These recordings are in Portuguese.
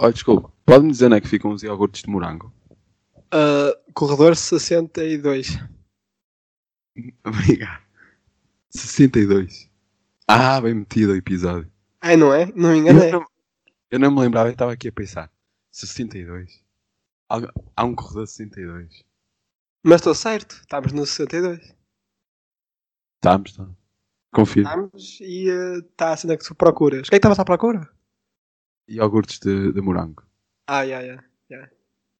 oh, desculpa, pode-me dizer onde é que ficam os iogurtes de morango? Ah, corredor 62. Obrigado. 62. Ah, bem metido o episódio. Ai, não é? Não me Eu enganei. não, eu não me lembrava, eu estava aqui a pensar. 62. Há, há um corredor de 62. Mas estou certo. Estamos no 62. Estamos, estamos. Confio. Estamos e está a cena que tu procuras. O que é que estavas à procura? Iogurtes de, de morango. Ah, já, já. já.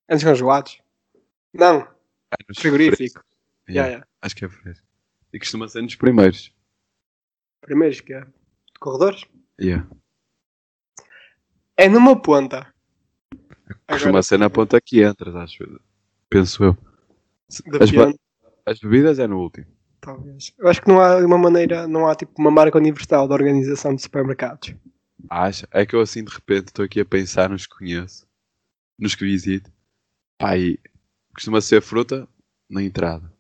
Antes congelados? Não. É Frigorífico. Já, Yeah, já. Acho que é fresco. E costuma ser nos primeiros. Primeiros que é. De corredores? Yeah. É numa ponta. Costuma Agora, ser na ponta que entras, acho. Penso eu. As, as bebidas é no último. talvez. Eu acho que não há uma maneira, não há tipo uma marca universal de organização de supermercados. Acha? É que eu assim de repente estou aqui a pensar nos que conheço, nos que visito. E costuma ser fruta na entrada.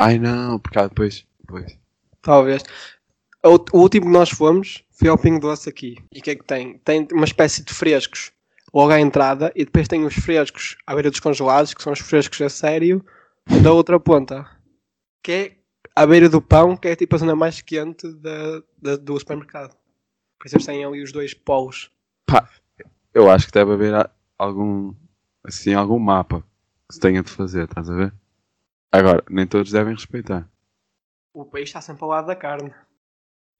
Ai não, porque há depois. depois. Talvez. O, o último que nós fomos foi ao Pingo Doce aqui. E o que é que tem? Tem uma espécie de frescos logo à entrada e depois tem os frescos à beira dos congelados, que são os frescos a sério, da outra ponta. Que é à beira do pão, que é tipo a zona mais quente da, da- do supermercado. Por isso eles têm ali os dois polos. Eu acho que deve haver algum. Assim, algum mapa que se tenha de fazer, estás a ver? Agora, nem todos devem respeitar. O peixe está sempre ao lado da carne.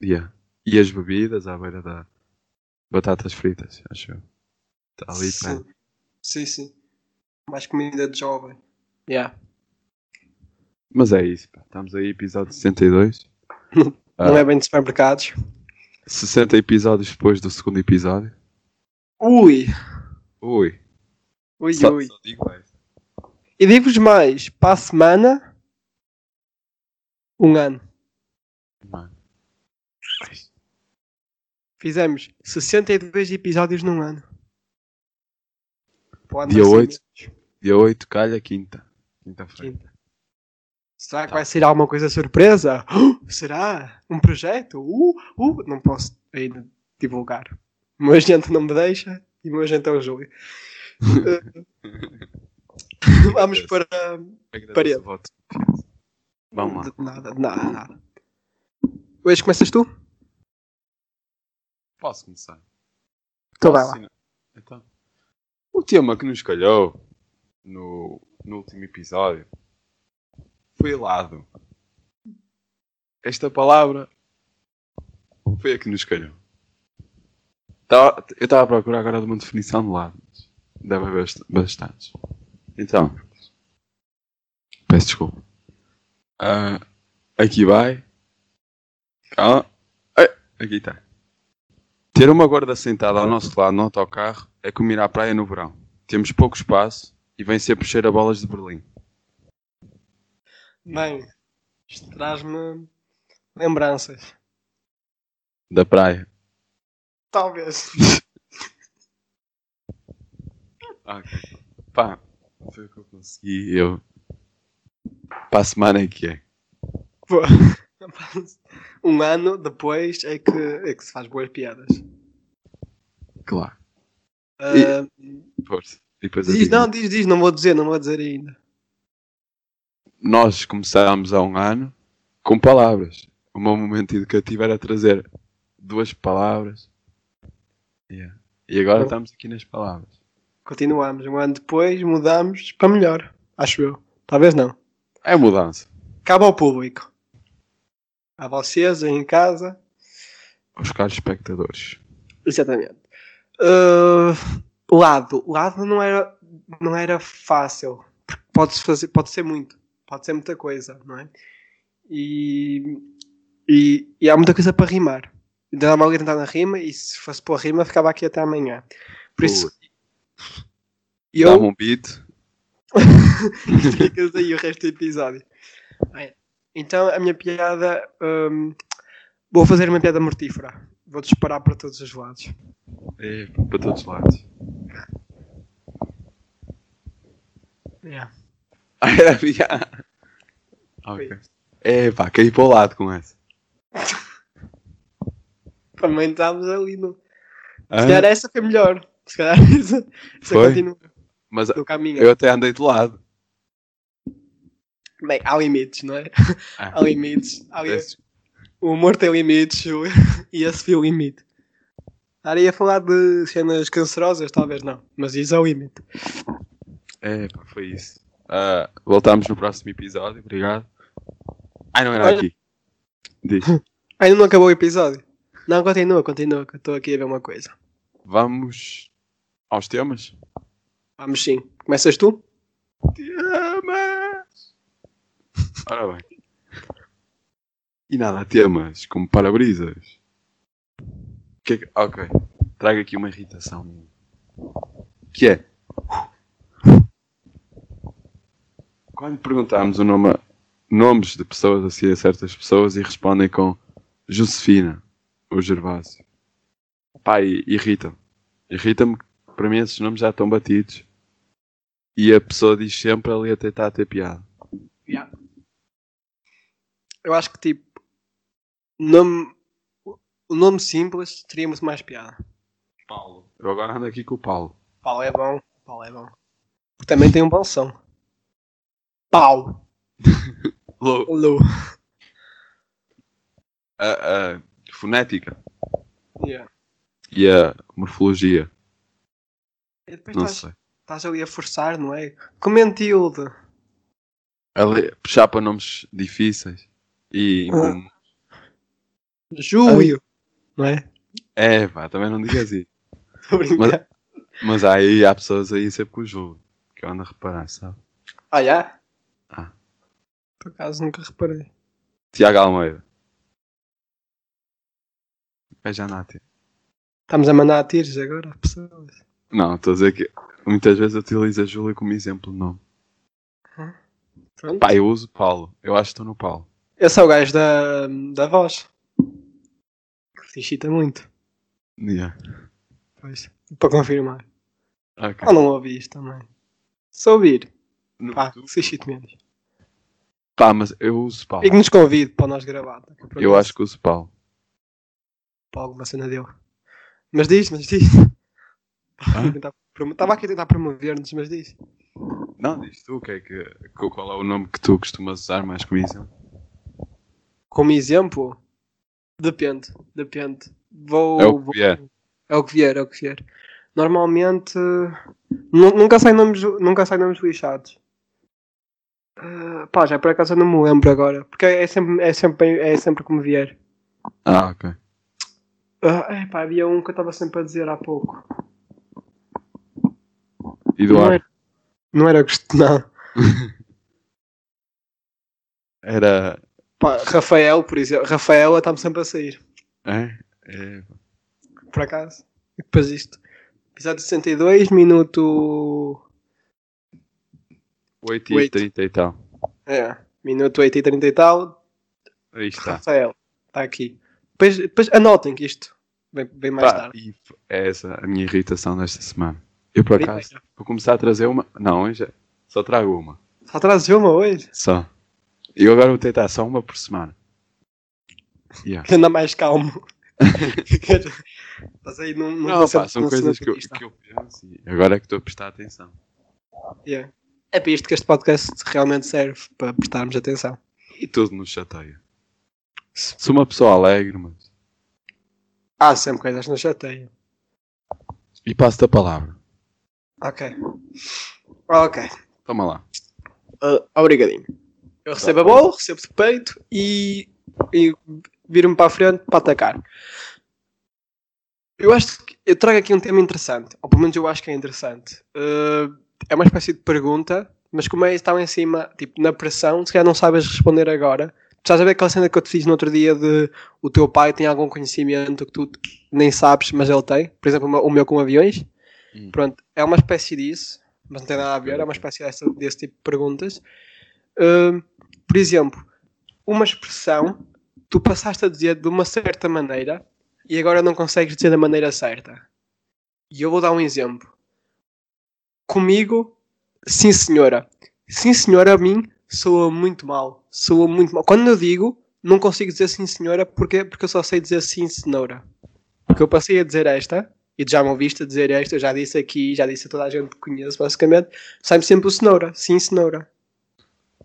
Yeah. E as bebidas à beira da. Batatas fritas, acho eu. Está ali, sim. pé. sim, sim. Mais comida de jovem. Yeah. Mas é isso, pá. Estamos aí, episódio 62. Não Ah. é bem de supermercados. 60 episódios depois do segundo episódio. Ui! Ui. Ui, Só, ui. só digo esta. E digo-vos mais, para a semana, um ano. Mano. Fizemos 62 episódios num ano. Dia vai ser 8. menos. Dia 8, calha, quinta. Quinta-feira. Quinta. Será que vai ser alguma coisa surpresa? será? Um projeto? Uh, uh, não posso ainda divulgar. O meu agente não me deixa e o meu agente é o Júlio. Eh, Vamos para. Parede. o voto. Vamos lá. De nada, de nada, de nada. Hoje começas tu? Posso começar? Então vai lá. Então. O tema que nos calhou no, no último episódio foi helado. Esta palavra foi a que nos calhou. Tava- eu estava a procurar agora de uma definição de lado. Deve haver bast- bastantes. Então, peço desculpa. Ah, aqui vai. Ai, aqui está. Ter uma gorda sentada ao nosso lado no autocarro é como ir à praia no verão. Temos pouco espaço e vem sempre a bolas de Berlim. Bem, isto traz-me lembranças. Da praia. Talvez. Ok. Pá, foi o que eu consegui. Eu. Para a semana é que é. Pô, um ano depois é que, é que se faz boas piadas. Claro. Força. E depois eu diz, não, diz, diz, não vou dizer, não vou dizer ainda. Nós começámos há um ano com palavras. O meu momento educativo era trazer duas palavras. Yeah. E agora Bom. estamos aqui nas palavras. Continuamos. Um ano depois mudamos para melhor. Acho eu. Talvez não. É mudança. Cabe ao público. A vocês aí em casa. Aos caros espectadores. Exatamente. Ah, lado. Lado não era, não era fácil. Porque Pode, fazer, pode ser muito. Pode ser muita coisa, não é? E, e, e há muita coisa para rimar. Ainda mal tentar na rima e se fosse pôr rima ficava aqui até amanhã. Por isso, eu Dá-me um beat. ficas aí o resto do episódio. Bem, Então a minha piada. hum, vou fazer uma piada mortífera. Vou disparar para todos os lados. É, para todos os lados. Yeah. Ah, era piada. Ok. É pá, caí para o lado com essa. Também estamos ali no. Ah, Se calhar essa foi melhor. Se calhar isso, isso Foi? continua Mas no caminho. eu até andei de lado. Bem, há limites, não é? Ah, Há limites. Há O humor tem limites o- e esse foi o limite. Estaria a falar de cenas cancerosas, talvez não, mas isso é o limite. É, pá, foi isso. Ah, voltamos no próximo episódio, obrigado. Ai, não era Olha- aqui. Diz. Ainda não acabou o episódio. Não, continua, continua, que eu estou aqui a ver uma coisa. Vamos aos temas? Vamos sim. Começas tu? Temas! Ora bem. E nada, temas como para-brisas. Que é que- Ok. Trago aqui uma irritação. Que é. Quando perguntarmos o nome, nomes de pessoas assim a certas pessoas e respondem com Josefina ou Gervásio. Pá, irrita-me. Irrita-me que para mim esses nomes já estão batidos. E a pessoa diz sempre ali a tentar ter piada. Eu acho que tipo. Nome, o nome simples teria muito mais piada. Paulo. Eu agora ando aqui com o Paulo. Paulo é bom. Paulo é bom. Também tem um bom som. Pau. Lou. Lu. A, a fonética Yeah. e a morfologia. E depois Não estás, sei. estás ali a forçar, não é? Comentilde. Ali, puxar para nomes difíceis. E. Ah. Júlio. Não é? É, pá, também não digas isso. Brincar. Mas aí há pessoas aí sempre com o jogo. Que eu ando a reparar, sabe? Ah, já? Ah. Por acaso nunca reparei. Tiago Almeida. É já Nati. Estamos a mandar tiros agora pessoas. Não, estou a dizer que muitas vezes utilizo a Júlia como exemplo de nome. Pronto. Pá, eu uso Paulo. Eu acho que estou no Paulo. Esse é o gajo da, da voz. Que se excita muito. Yeah. Pois. Para confirmar. Ok. Ah, não ouvi isto também. Se ouvir, No- pá, se excite menos. Pá, mas eu uso Paulo. E que nos convide para nós gravar. tá? Eu acho que uso Paulo. Para alguma cena dele. Mas diz, mas diz. Estava aqui a tentar promover-nos, mas diz. Não, diz tu o que é que, qual é o nome que tu costumas usar mais como exemplo? Como exemplo, depende. Depende. Vou. É o que vou- vier. É o que vier, é o que vier. Normalmente nu- nunca sai nomes, nunca sai nomes lixados. Ah, pá, já por acaso eu não me lembro agora. Porque é sempre, é sempre, é sempre como vier. Ah, ok. Ah, é, pá, havia um que eu estava sempre a dizer há pouco. Não Eduardo. era, não era gosto, não. Era. Pá, Rafael, por exemplo. Rafaela está-me sempre a sair. É? É. Por acaso. E depois isto. Episódio 62, minuto. 8 e Oito. 30 e tal. É, minuto 8 e 30 e tal. Aí está. Rafael, está aqui. Depois, depois anotem que isto vem, vem mais Pá, tarde. é essa a minha irritação desta semana. Eu por acaso Primeira. vou começar a trazer uma. Não, hoje só trago uma. Só trazes uma hoje? Só. E eu agora vou tentar só uma por semana. Yeah. Anda mais calmo. Estás aí num, num Não, pá, são coisas que eu, que eu penso e agora é que estou a prestar atenção. Yeah. É para isto que este podcast realmente serve, para prestarmos atenção. E tudo nos chateia. Sou uma pessoa alegre, mas. Há sempre coisas que nos chateiam. E passo-te a palavra. Ok. Ok. Toma lá. Uh, obrigadinho. Eu recebo a bola, recebo de peito e, e viro-me para a frente para atacar. Eu acho que eu trago aqui um tema interessante, ou pelo menos eu acho que é interessante. Uh, é uma espécie de pergunta, mas como é está lá em cima, tipo, na pressão, se calhar não sabes responder agora. Tu estás a ver aquela cena que eu te fiz no outro dia de o teu pai tem algum conhecimento que tu nem sabes, mas ele tem? Por exemplo, o meu- com aviões. Hum. Pronto, é uma espécie disso, mas não tem nada a ver, é uma espécie dessa, desse tipo de perguntas. Hum, por exemplo, uma expressão tu passaste a dizer de uma certa maneira e agora não consegues dizer da maneira certa. E eu vou dar um exemplo. Comigo, sim senhora. Sim senhora a mim soa muito mal. Soa muito mal. Quando eu digo, não consigo dizer sim senhora porque, porque eu só sei dizer sim senhora. Porque eu passei a dizer esta e já me ouviste dizer isto, eu já disse aqui, já disse a toda a gente que conheço, basicamente, sai-me sempre o cenoura, sim senhora.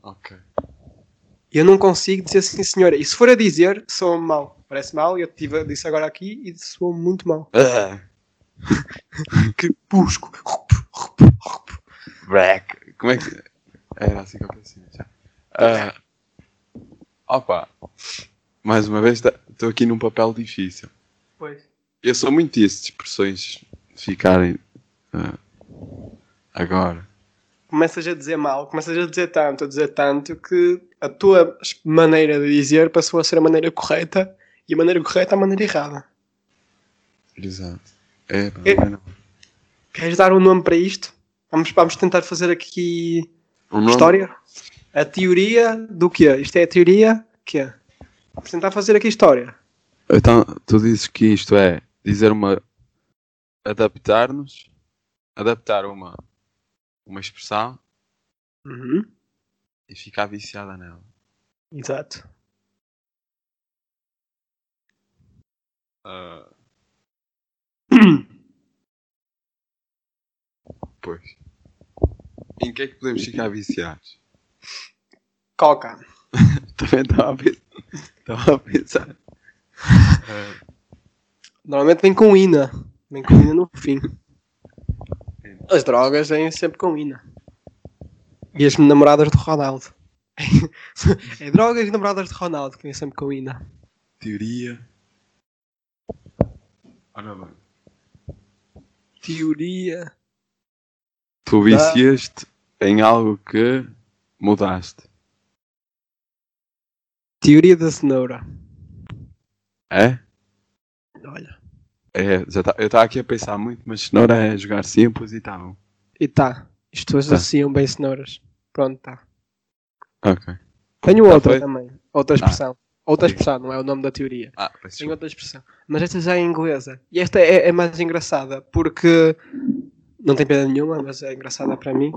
Ok. Eu não consigo dizer sim senhora. E se for a dizer, soa mal. Parece mal, eu tive, disse agora aqui e soa muito mal. Ah. Que busco. Brack. Como é que. Era assim que eu pensei. Já. Ah, opa. Mais uma vez, estou aqui num papel difícil. Pois. Eu sou muito disso, de expressões ficarem. ah, agora. Começas a dizer mal, começas a dizer tanto, a dizer tanto, que a tua maneira de dizer passou a ser a maneira correta e a maneira correta a maneira errada. Exato. É, É- não é não. Queres dar um nome para isto? Vamos, vamos tentar fazer aqui nome- história? A teoria do quê? Isto é a teoria quê? Vamos tentar fazer aqui história. Então, tu dizes que isto é dizer uma. adaptar-nos, adaptar uma, uma expressão Uhum. e ficar viciada nela. Exato. Ah. Pois. Em que é que podemos ficar viciados? Coca. Também estava a pensar. Estava a pensar. Normalmente vem com ina. Vem com ina no fim. As drogas vêm sempre com ina. E as namoradas de Ronaldo. é drogas e namoradas de Ronaldo que vêm sempre com ina. teoria. Ora bem. Teoria. Tu viciaste em algo que mudaste. Teoria da cenoura. É? Olha. É, já tá, eu estava aqui a pensar muito, mas cenoura é jogar simples e tá bom. E tá. Isto associam bem cenouras. Pronto, tá. Ok. Tenho Já outra foi? também. Outra expressão. Outra Diga. expressão, não é o nome da teoria. Ah, desculpa. outra expressão. Mas esta já é inglesa. E esta é, é mais engraçada porque não tem pena nenhuma, mas é engraçada para mim.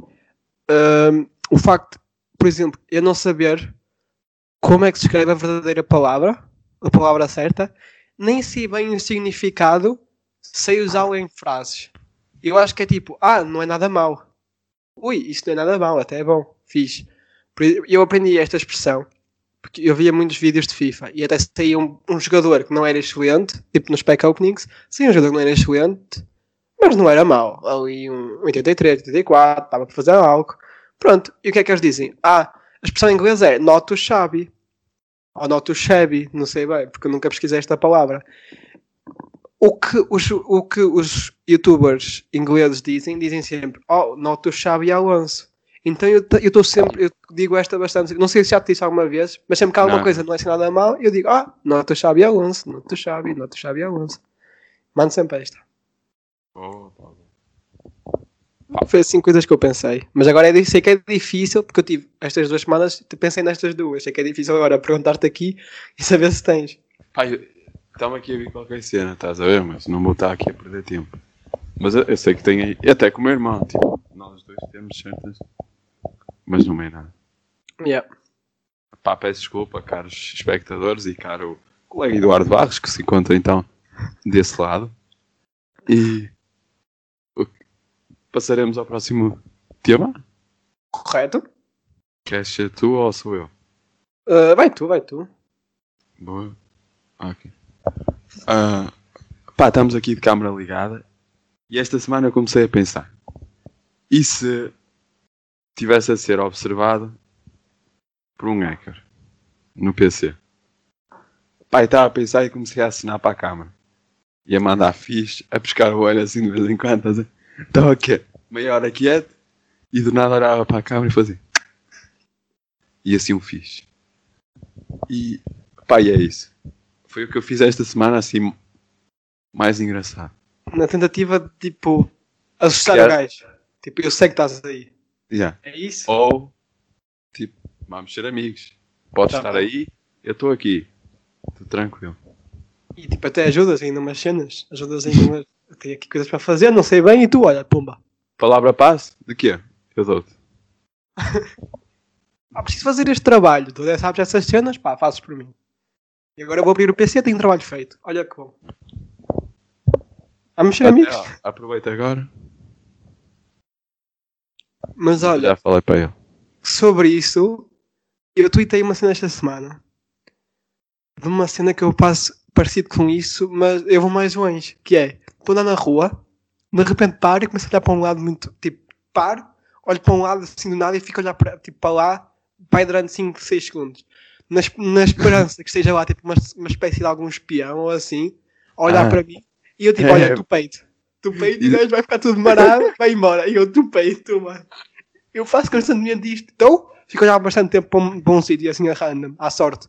O facto, por exemplo, eu não saber como é que se escreve a verdadeira palavra, a palavra certa, nem sei bem o significado, sei usá-lo em frases. Eu acho que é tipo, ah, não é nada mau. Ui, isto não é nada mau, até é bom, fiz. Eu aprendi esta expressão porque eu via muitos vídeos de FIFA e até saía um, um jogador que não era excelente, tipo nos pack openings, saía um jogador que não era excelente, mas não era mau. Ali um 83, 84, estava para fazer algo. Pronto, e o que é que eles dizem? Ah, a expressão em inglês é not too shabby. Ou not too shabby, não sei bem, porque eu nunca pesquisei esta palavra. O que os, o que os youtubers ingleses dizem, dizem sempre, oh, not too shabby Alonso. Então eu estou sempre, eu digo esta bastante, não sei se já te disse alguma vez, mas sempre que há alguma Não. coisa não é assim nada mal, eu digo, ah, not too shabby Alonso, not too shabby, not too shabby Alonso. Mando sempre esta. Tá bom. Foi assim coisas que eu pensei. Mas agora é, sei que é difícil, porque eu tive estas duas semanas, pensei nestas duas. Sei que é difícil agora perguntar-te aqui e saber se tens. Pai, estamos aqui a ver qualquer cena, estás a ver? Mas não vou estar aqui a perder tempo. Mas eu, eu sei que tem aí, e até com o meu irmão, tipo, nós dois temos certas, mas não é nada. Yeah. Pá, peço desculpa, caros espectadores e caro colega Eduardo Barros, que se encontra então desse lado. E passaremos ao próximo tema. Correto? Queres ser tu ou sou eu? Uh, vai tu, vai tu. Boa. Ok. Ah, pá, estamos aqui de câmara ligada e esta semana eu comecei a pensar: e se tivesse a ser observado por um hacker no PC? Pá, estava a pensar e comecei a assinar para a câmara e a mandar fixe, a pescar o olho assim de vez em quando. a ver? Estava aqui, meia hora quieto e do nada olhava para a câmara e fazia. E assim um fixe. E pá, e é isso. Foi o que eu fiz esta semana assim mais engraçado. Na tentativa de, tipo, assustar Quer- o gajo. Tipo, eu sei que estás aí. Yeah. É isso? Ou tipo, vamos ser amigos. Podes Tá estar bom. aí, eu estou aqui. Estou tranquilo. E tipo, até ajudas ainda umas cenas. Ajudas ainda umas... Eu tenho aqui coisas para fazer, não sei bem, e tu, olha, pumba. Palavra passe? De quê? Eu dou-te. Ah, preciso fazer este trabalho. Tu já sabes essas cenas, pá, fazes por mim. E agora eu vou abrir o PC, tenho um trabalho feito. Olha que bom. Vamos ser Até amigos. lá. Aproveita agora. Mas olha, Já falei para ele. sobre isso, eu tuitei uma cena esta semana. De uma cena que eu passo parecido com isso, mas eu vou mais longe. Que é, estou andando na rua, de repente paro e começo a olhar para um lado muito, tipo, paro, olho para um lado assim do nada e fico a olhar para, tipo, para lá, vai durante 5, 6 segundos. Na, na esperança que esteja lá, tipo, uma, uma espécie de algum espião ou assim, a olhar Ah. para mim, e eu tipo, É. olha, tu peito. Tu peito e vai ficar tudo marado, vai embora. E eu, tu peito, mano. Eu faço constantemente isto. Então, fico a olhar bastante tempo para um, para um sítio assim a random, à sorte.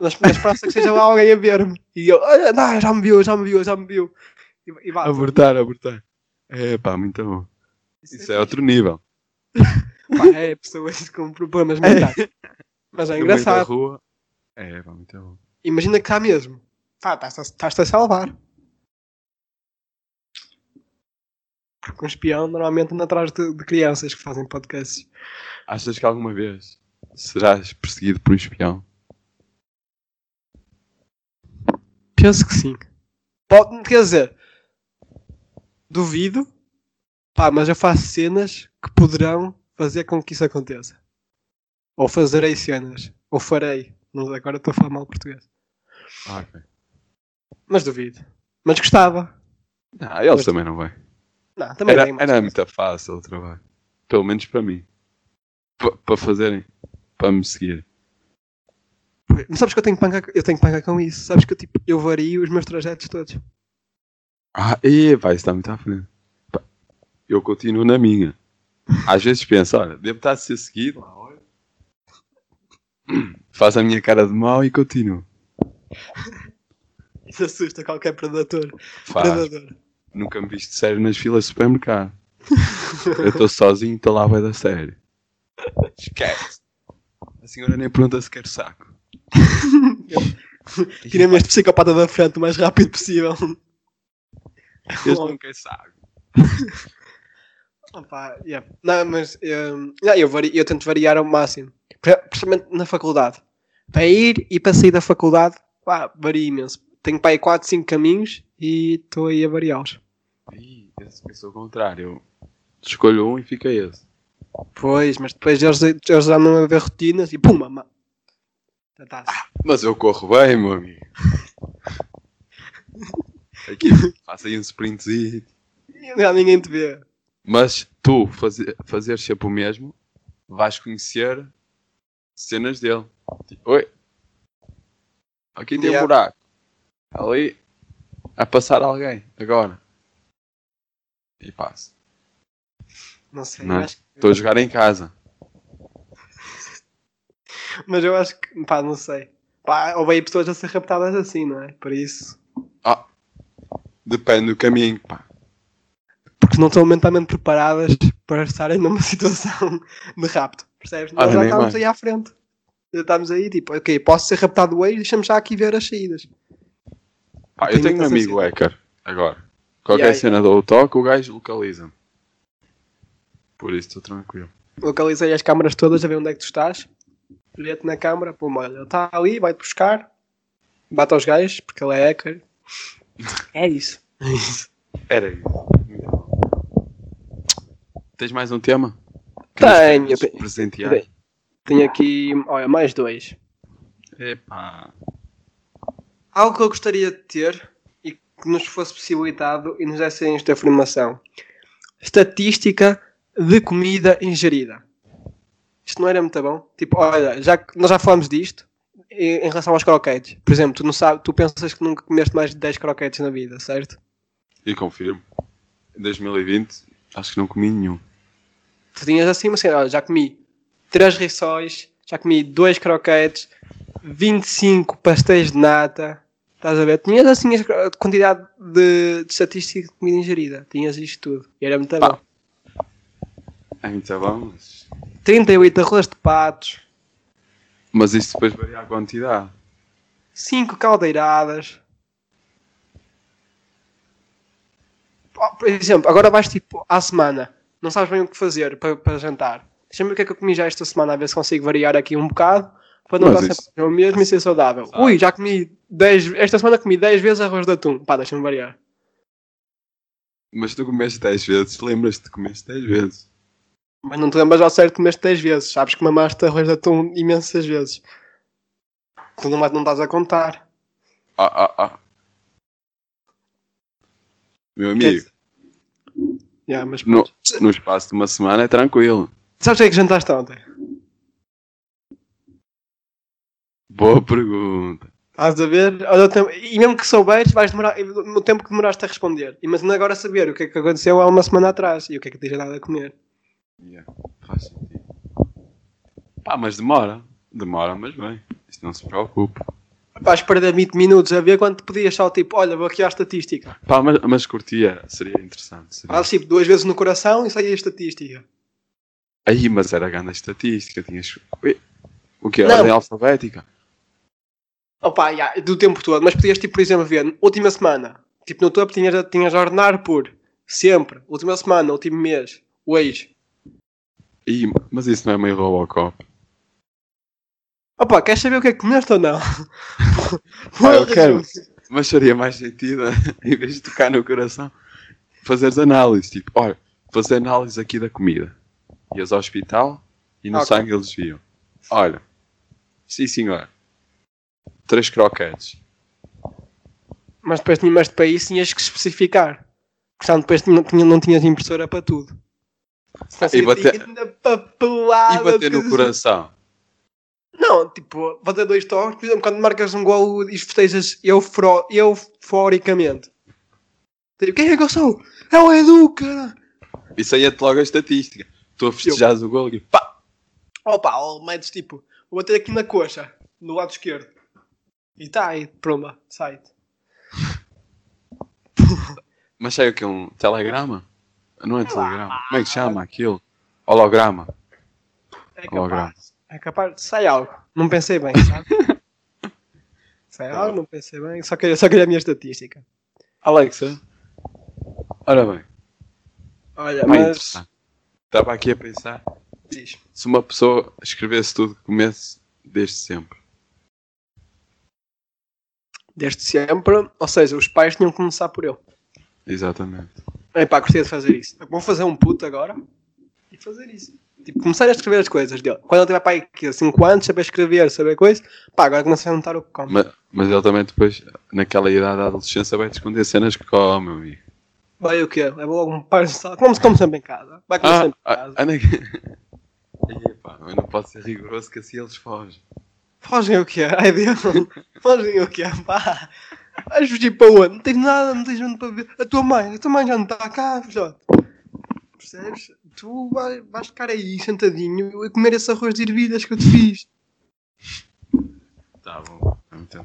Na esperança que seja lá alguém a ver-me. E eu, não, já me viu, já me viu, já me viu. E, e vá. Abortar, abortar. É pá, muito bom. Isso é outro nível. Pá, é pessoas com problemas mentais. Mas é meio da engraçado. rua. É pá, muito bom. Imagina que está mesmo. Pá, estás-te a- estás-te a salvar. Porque um espião normalmente anda atrás de, de crianças que fazem podcasts. Achas que alguma vez serás perseguido por um espião? Penso que sim. Pode, quer dizer, duvido, pá, mas eu faço cenas que poderão fazer com que isso aconteça. Ou fazerei cenas. Ou farei. Não, agora estou a falar mal português. Ah, ok. Mas duvido. Mas gostava. Não, eles Mas- também não vão. Não, também Era, era coisa. muito fácil o trabalho. Pelo menos para mim. Pa- Para fazerem. Para me seguir. Mas sabes que eu tenho panca, eu tenho panca com isso. Sabes que eu, tipo, eu vario os meus trajetos todos. Ah, e vai, está muito à frente. Eu continuo na minha. Às vezes penso, olha, devo estar a ser seguido. lá, olha. Faz a minha cara de mau e continuo. Isso assusta qualquer predador. Faz. Predador. Nunca me viste sério nas filas de supermercado. Eu estou sozinho e estou lá vai da série. Esquece. A senhora nem pergunta se quer saco. Tira-me este psicopata da frente o mais rápido possível. Não quer saco. Opa, yeah. Não, mas não, eu, vari- eu tento variar ao máximo. Principalmente na faculdade. Para ir e para sair da faculdade, pá, varia imenso. Tenho para aí 4, 5 caminhos e estou aí a variá-los. Ih, Eu sou o contrário. Eu escolho um e fica esse. Pois, mas depois eles, eles já não a ver rotinas e pum, mamá. Já está. Mas eu corro bem, meu amigo. Aqui, faço aí um sprintzinho. Já ninguém te vê. Mas tu fazer, fazer sempre o mesmo, vais conhecer cenas dele. Tipo, Oi, aqui tem Yeah. um buraco. Ali, a passar alguém, agora. E passo. Não sei, Não. eu acho que- Estou a jogar em casa. mas eu acho que, pá, não sei. Pá, houve aí pessoas a ser raptadas assim, não é? Por isso. Ah, depende do caminho, pá. Porque não estão mentalmente preparadas para estarem numa situação de rapto. Percebes? Nós já estamos aí à frente. Já estamos aí, tipo, ok, posso ser raptado hoje, deixa-me já aqui ver as saídas. Pá, eu Tenho tenho um amigo hacker, agora. Qualquer Yeah, cena dou o toque, o gajo localiza-me. Por isso estou tranquilo. Localizei as câmaras todas a ver onde é que tu estás. Olhei-te na câmara, pô, olha, ele está ali, vai-te buscar, bate aos gajos, porque ele é hacker. É isso. É isso. Era isso. Tens mais um tema? Tenho. Presentear? Tenho aqui, olha, mais dois. Epá. Algo que eu gostaria de ter e que nos fosse possibilitado e nos dessem esta informação. Estatística de comida ingerida. Isto não era muito bom? Tipo, olha, já que nós já falamos disto em, relação aos croquetes. Por exemplo, tu não sabes, tu pensas que nunca comeste mais de 10 croquetes na vida, certo? E confirmo. Em 2020, acho que não comi nenhum. Tu tinhas assim, assim, olha, já comi 3 rissóis, já comi 2 croquetes, 25 pastéis de nata. Estás a ver? Tinhas assim a quantidade de, de estatística de comida ingerida. Tinhas isto tudo. E era muito Pá. bom. É muito bom, mas... 38 arroz de patos, Mas isso depois varia a quantidade. 5 caldeiradas. Por exemplo, agora vais tipo à semana, não sabes bem o que fazer para, para jantar. Deixa-me ver o que é que eu comi já esta semana, a ver se consigo variar aqui um bocado para não Mas sempre o mesmo e ser saudável. Sabe. Ui, já comi 10, esta semana comi 10 vezes arroz de atum. Pá, deixa-me variar. Mas tu comeste 10 vezes, lembras-te de comeste 10 vezes. Mas não te lembras ao certo que comeste 10 vezes. Sabes que mamaste arroz de atum imensas vezes. Tu não, não estás a contar. Ah, ah, ah. Meu amigo, Yeah, mas no, no espaço de uma semana é tranquilo. Sabes o que é que jantaste ontem? Boa pergunta. Estás a ver? E mesmo que souberes, vais demorar no tempo que demoraste a responder. Imagina agora saber o que é que aconteceu há uma semana atrás e o que é que tens dado a comer. Yeah, faz sentido. Pá, mas demora. Demora, mas bem. Isto não se preocupe. Vais perder 20 minutos a ver quando podias só tipo, olha, vou aqui à estatística. Pá, mas, mas curtia. Seria interessante. Seria. Fazes tipo duas vezes no coração e sai a estatística. Aí, mas era grande a estatística. Tinhas. O que? Ordem alfabética? Opa, yeah, do tempo todo. Mas podias, tipo, por exemplo, ver, última semana. Tipo, no topo tinhas, tinhas a ordenar por sempre. Última semana, último mês, hoje. Ih, mas isso não é meio Robocop. Opa, queres saber o que é que comeste ou não? Ah, eu quero. Mas faria mais sentido, em vez de tocar no coração, fazeres análise. Tipo, olha, fazer análise aqui da comida. Ias ao hospital e no Ok. sangue eles viam. Olha, sim senhor. Três croquetes. Mas depois tinha mais para isso, tinhas que especificar. Porque senão depois tinha- não tinhas impressora para tudo. E bater- e bater no coração. Não, tipo, bater dois toques, por exemplo, quando marcas um gol e festejas eufro, euforicamente. Tipo, quem é que eu sou? É o Edu, cara! Isso aí é-te logo a estatística. Tu a festejares o gol e pá! Opa, ou metes tipo, vou bater aqui na coxa, no lado esquerdo. E tá aí, pronto, sai-te. Mas sai o que? Um telegrama? Não é telegrama. Como é que chama aquilo? Holograma. É Holograma. capaz. É capaz, sai algo. Não pensei bem, sabe? sai algo, não pensei bem. Só queria, só queria a minha estatística. Alexa. Ora bem, Olha, bem mas. Estava aqui a pensar Diz. se uma pessoa escrevesse tudo que comece desde sempre. Desde sempre, ou seja, os pais tinham que começar por eu. Exatamente. Epá, gostei de fazer isso. Vou fazer um puto agora e fazer isso. Tipo, começar a escrever as coisas dele. Quando ele tiver aqui 5 anos, saber escrever, saber coisa, pá, agora começa a anotar o que come. Mas, mas ele também depois, naquela idade da adolescência, vai esconder cenas que come, meu amigo. Vai o quê? Leva logo um par de sal. Como se come sempre em casa. Vai comer Ah, sempre em ah, casa. ah, pá, mas não pode ser rigoroso que assim eles fogem. Fogem o quê? Ai Deus. Fogem o quê? Pá. Vais fugir para onde? Não tens nada, não tens onde para ver. A tua mãe, a tua mãe já não está cá, filhote. Percebes? Tu vai- vais ficar aí sentadinho e comer esse arroz de ervilhas que eu te fiz. Tá bom. Então,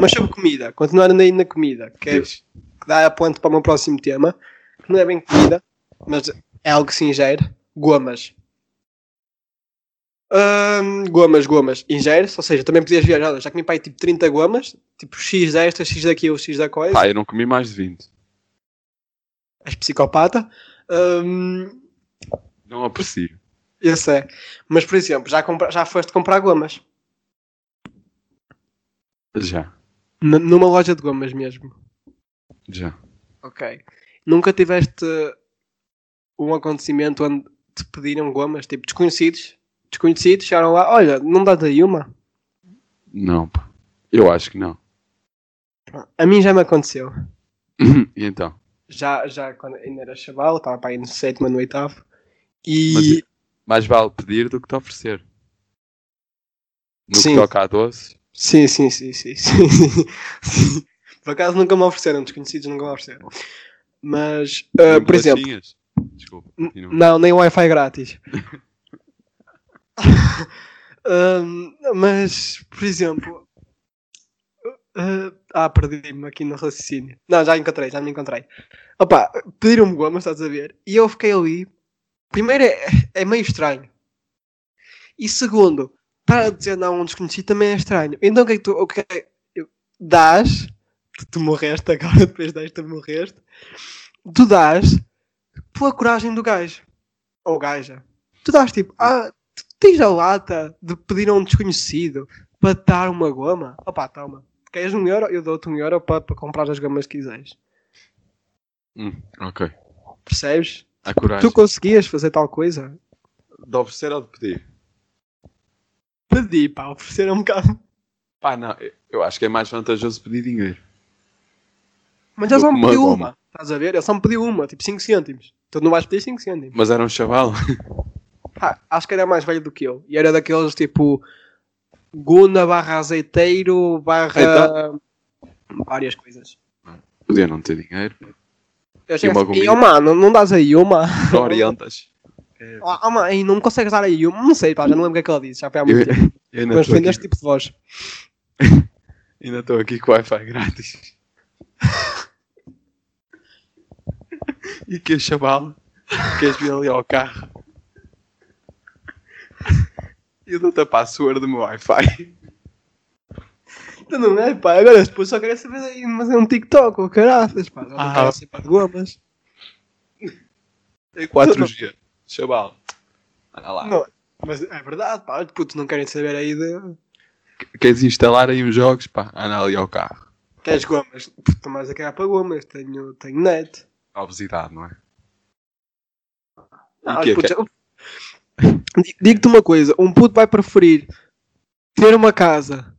Mas sobre comida, continuando aí na comida, que, é, que dá a ponto para o meu próximo tema, que não é bem comida, mas é algo que se ingere, gomas. Ahm, gomas, gomas, ingere-se, ou seja, também podias olha, já comi aí tipo 30 gomas, tipo X destas, X daquilo, X da coisa, Pá, eu não comi mais de 20. és psicopata. Ahm, Não aprecio. esse é. Mas, por exemplo, já, compra, já foste comprar gomas, Já. N- numa loja de gomas mesmo. Já. Ok. Nunca tiveste um acontecimento onde te pediram gomas, tipo desconhecidos? Desconhecidos chegaram lá, olha, não dá daí uma? Não, pá. Eu acho que não. A mim já me aconteceu. e então? Já, já quando ainda era chaval, estava para aí no sétimo, no oitavo. E Mas mais vale pedir do que te oferecer. No Sim. que toca a doce, sim, sim, sim, sim, sim. Por acaso nunca me ofereceram, desconhecidos nunca me ofereceram. Mas, nem por exemplo. Desculpa. Não, nem Wi-Fi grátis. Ahm, mas, por exemplo. ah, ah, perdi-me aqui no raciocínio. Não, já encontrei, já me encontrei. Opa, pediram-me gomas, estás a ver? E eu fiquei ali. Primeiro é, é meio estranho. E segundo, para dizer não a um desconhecido também é estranho. Então o que é que tu. O que é dás? Tu, tu morreste agora, depois desta morreste. Tu dás pela coragem do gajo. Ou gaja. Tu dás tipo, ah, tu tens a lata de pedir a um desconhecido para te dar uma goma? Opá, toma. Queres um euro? Eu dou-te um euro para, para comprar as gomas que quiseres. Hum, ok. Percebes? A coragem. Tu conseguias fazer tal coisa? De oferecer ou de pedir? Pedi, pá, oferecer é um bocado. Pá, não. eu- acho que é mais vantajoso pedir dinheiro. Mas ele só me Uma pediu goma. uma. Estás a ver? Ele só me pediu uma, tipo 5 cêntimos. Tu não vais pedir 5 cêntimos. Mas era um chaval. Pá, acho que era mais velho do que eu. E era daqueles tipo. Guna barra azeiteiro barra. Então- Várias coisas. Podia não ter dinheiro. Eu uma assim. "Ei, oh, mano, não dás aí uma. Não orientas. Ah, oh, não me consegues dar aí uma. Não sei, pá, já não lembro o que é que ele disse. Já foi há muito Eu, tempo. eu Mas estou vende aqui, este tipo de voz. ainda estou aqui com Wi-Fi grátis. e que chaval? Queres vir ali ao carro? E eu dou-te a password do meu Wi-Fi. Então não é, pá. Agora depois só quero saber aí, mas é um TikTok, ou caraças, pá. Não Ah. quero saber de gomas. É 4G. Chaval. Olha lá. Não, mas é verdade, pá. Puto, não querem saber aí de. Queres instalar aí uns jogos? Pá, anda ali ao carro. Queres gomas? Puto, mais a cagar para gomas. Tenho, tenho net. Obesidade, não é? Ah, E que é puto, que é? Digo-te uma coisa: um puto vai preferir ter uma casa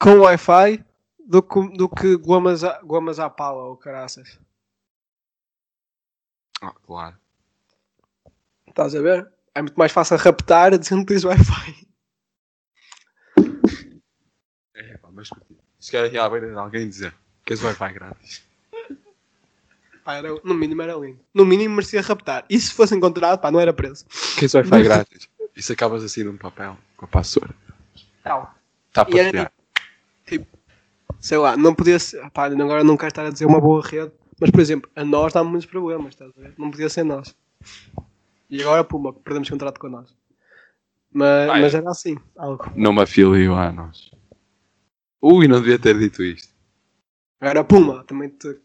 com Wi-Fi do que, do que gomas, à, gomas à pala ou caraças. Ah, claro. Estás a ver? É muito mais fácil raptar dizendo que tens Wi-Fi. É, pá, mas se beira de alguém dizer queres Wi-Fi grátis? Pá, era, no mínimo era lindo. No mínimo merecia raptar. E se fosse encontrado, pá, não era preso. Queres Wi-Fi grátis? Isso acabas assim num papel com a password. Tal. Está E para era criar. Sei lá, não podia ser. Pá, agora não quero estar a dizer uma boa rede. Mas, por exemplo, a nós dá muitos problemas, estás a ver? Não podia ser nós. E agora, puma, perdemos contrato com nós. Mas, Ai. mas era assim, algo. Não me afilio a nós. Ui, não devia ter dito isto. Agora, puma, também te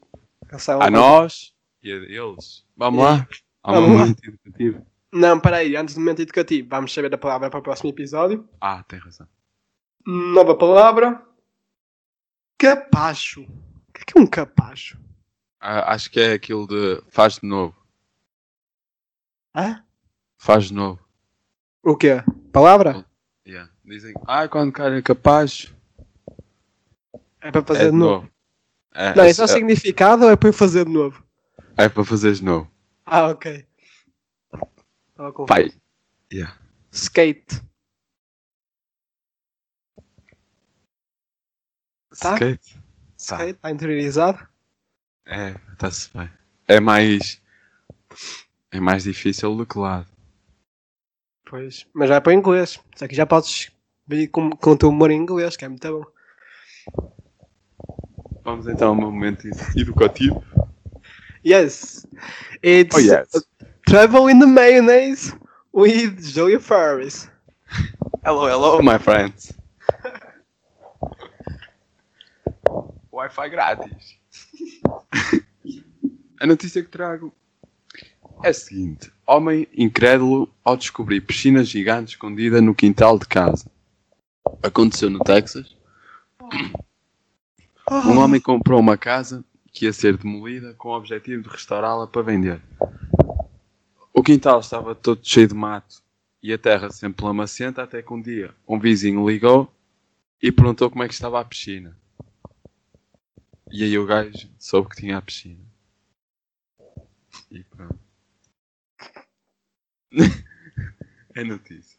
caçavam. A nós e a eles. Vamos lá. Há um Vamos lá. momento educativo. Não, peraí, antes do momento educativo, vamos saber a palavra para o próximo episódio. Ah, tem razão. Nova palavra. Capacho. O que é, que é um capacho? Ah, acho que é aquilo de faz de novo. Hã? Faz de novo. O quê? Palavra? Yeah. Dizem, ah, quando cara é capaz. É para fazer é de novo. É, Não, é, é só é, significado ou é para eu fazer de novo? é para fazer de novo. Ah, ok. Pai. Yeah. Skate. Tá? Skate. Tá. Skate, está interiorizado? É, está-se bem. É mais. É mais difícil do que lado. Pois. Mas já é para o inglês. Isso aqui já podes vir com, com o teu humor em inglês, que é muito bom. Vamos então ao meu momento educativo. Yes. It's Oh, yes. Travel in the Mayonnaise with Julia Ferris. Hello, hello, my friends. Wi-Fi grátis. A notícia que trago é a seguinte: Homem incrédulo ao descobrir piscina gigante escondida no quintal de casa. Aconteceu no Texas. Um homem comprou uma casa que ia ser demolida com o objetivo de restaurá-la para vender. O quintal estava todo cheio de mato e a terra sempre lamacenta até que um dia um vizinho ligou e perguntou como é que estava a piscina. E aí o gajo soube que tinha a piscina. E pronto. é notícia.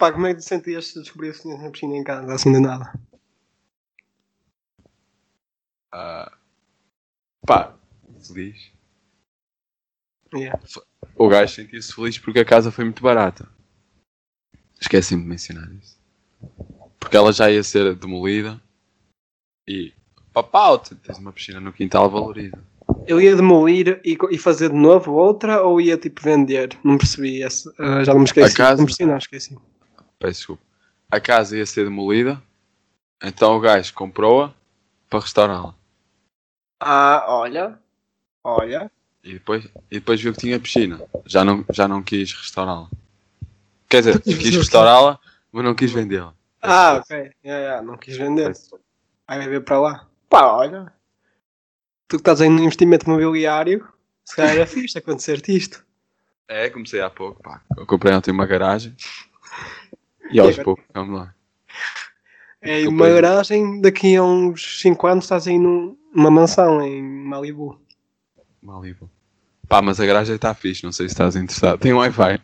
Pá, como é que te sentias se descobrisse uma piscina em casa, assim de nada? Ah, pá, feliz. Yeah. O gajo sentia-se feliz porque a casa foi muito barata. Esqueci-me de mencionar isso. Porque ela já ia ser demolida e papau, tens uma piscina no quintal valoriza. Ele ia demolir e, e fazer de novo outra ou ia tipo vender? Não percebi ah, já não me esqueci. A casa? Não percebi, não, esqueci. Peço desculpa. A casa ia ser demolida, então o gajo comprou-a para restaurá-la. Ah, olha. Olha. E depois, e depois viu que tinha piscina. Já não, já não quis restaurá-la. Quer dizer, quis restaurá-la, mas não quis vendê-la. Ah, ok. Yeah, yeah, não quis vender. Desculpa. Vai beber para lá. Pá, olha. tu que estás em investimento imobiliário, se calhar era fixe acontecer-te isto. É, comecei há pouco, pá. Eu comprei ontem uma garagem. E aos agora? poucos, vamos lá. É uma garagem, daqui a uns 5 anos estás aí num- numa mansão em Malibu. Malibu. Pá, mas a garagem está fixe, não sei se estás interessado. Tem Wi-Fi.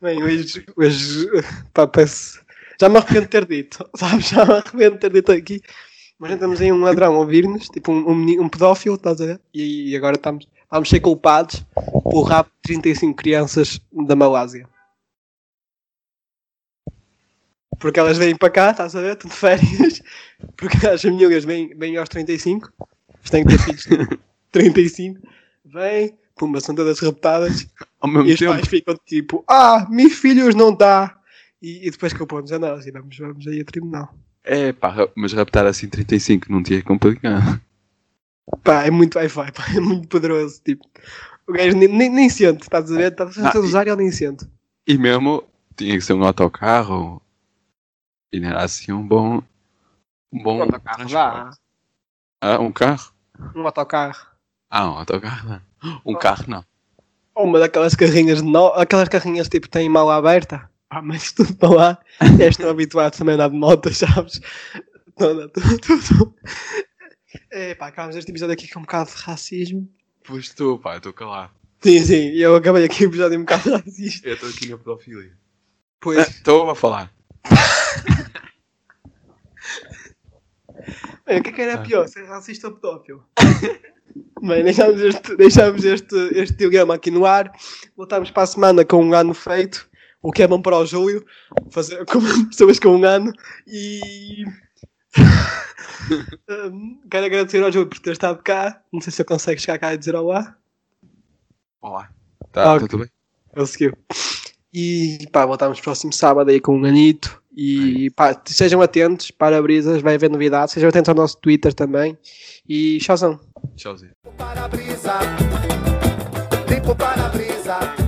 Bem, hoje, hoje pá, peço- já me arrependo de ter dito, sabes? Já me arrependo de ter dito aqui. Mas estamos aí um ladrão a ouvir-nos, tipo um, um, um pedófilo, estás a ver? E, agora estamos, vamos ser culpados por rapto de 35 crianças da Malásia. Porque elas vêm para cá, estás a ver? Tudo de férias. Porque as famílias vêm, vêm aos 35. Eles têm que ter filhos de 35. Vêm, pumba, são todas raptadas. Ao mesmo E os tempo. pais ficam tipo, ah, meus filhos não dá. E, e depois culpam-nos a nós e vamos, vamos aí a tribunal. É, pá, mas raptar assim 35 não tinha complicado. Pá, é muito Wi-Fi, pá, é muito poderoso. Tipo, o gajo nem, nem, nem sente, estás a ver? Estás a Ah, usar e ele nem sente. E mesmo tinha que ser um autocarro. E não era assim um bom. Um bom. transporte. Vá, Ah, um carro? um autocarro. Ah, um autocarro não. Um carro não. Ou uma daquelas carrinhas, de no... aquelas carrinhas tipo têm mala aberta. Ah, mas tudo para lá. Estão habituados também a andar de moto, sabes? Não, não, tudo, tudo. É pá, acabamos este episódio aqui com um bocado de racismo. Pois tu, pá, estou calado. Sim, sim, eu acabei aqui o episódio um bocado racista. Eu estou aqui na pedofilia. Pois. Estou a falar. Bem, o que é que era Ah. pior? Ser racista ou pedófilo? Bem, deixamos este, deixamos este, este dilema aqui no ar. Voltamos para a semana com um ano feito. O que é bom para o Júlio. Fazer com pessoas com um ano. E. Quero agradecer ao Júlio por ter estado cá. Não sei se ele consegue chegar cá e dizer olá. Olá. Tá, Ah, tá tudo bem? Ele seguiu. E pá, voltamos próximo sábado aí com um anito. E pá, sejam atentos, para-brisas, vai haver novidades. Sejam atentos ao nosso Twitter também. E tchauzão. Tchauzinho. para-brisa, para-brisa.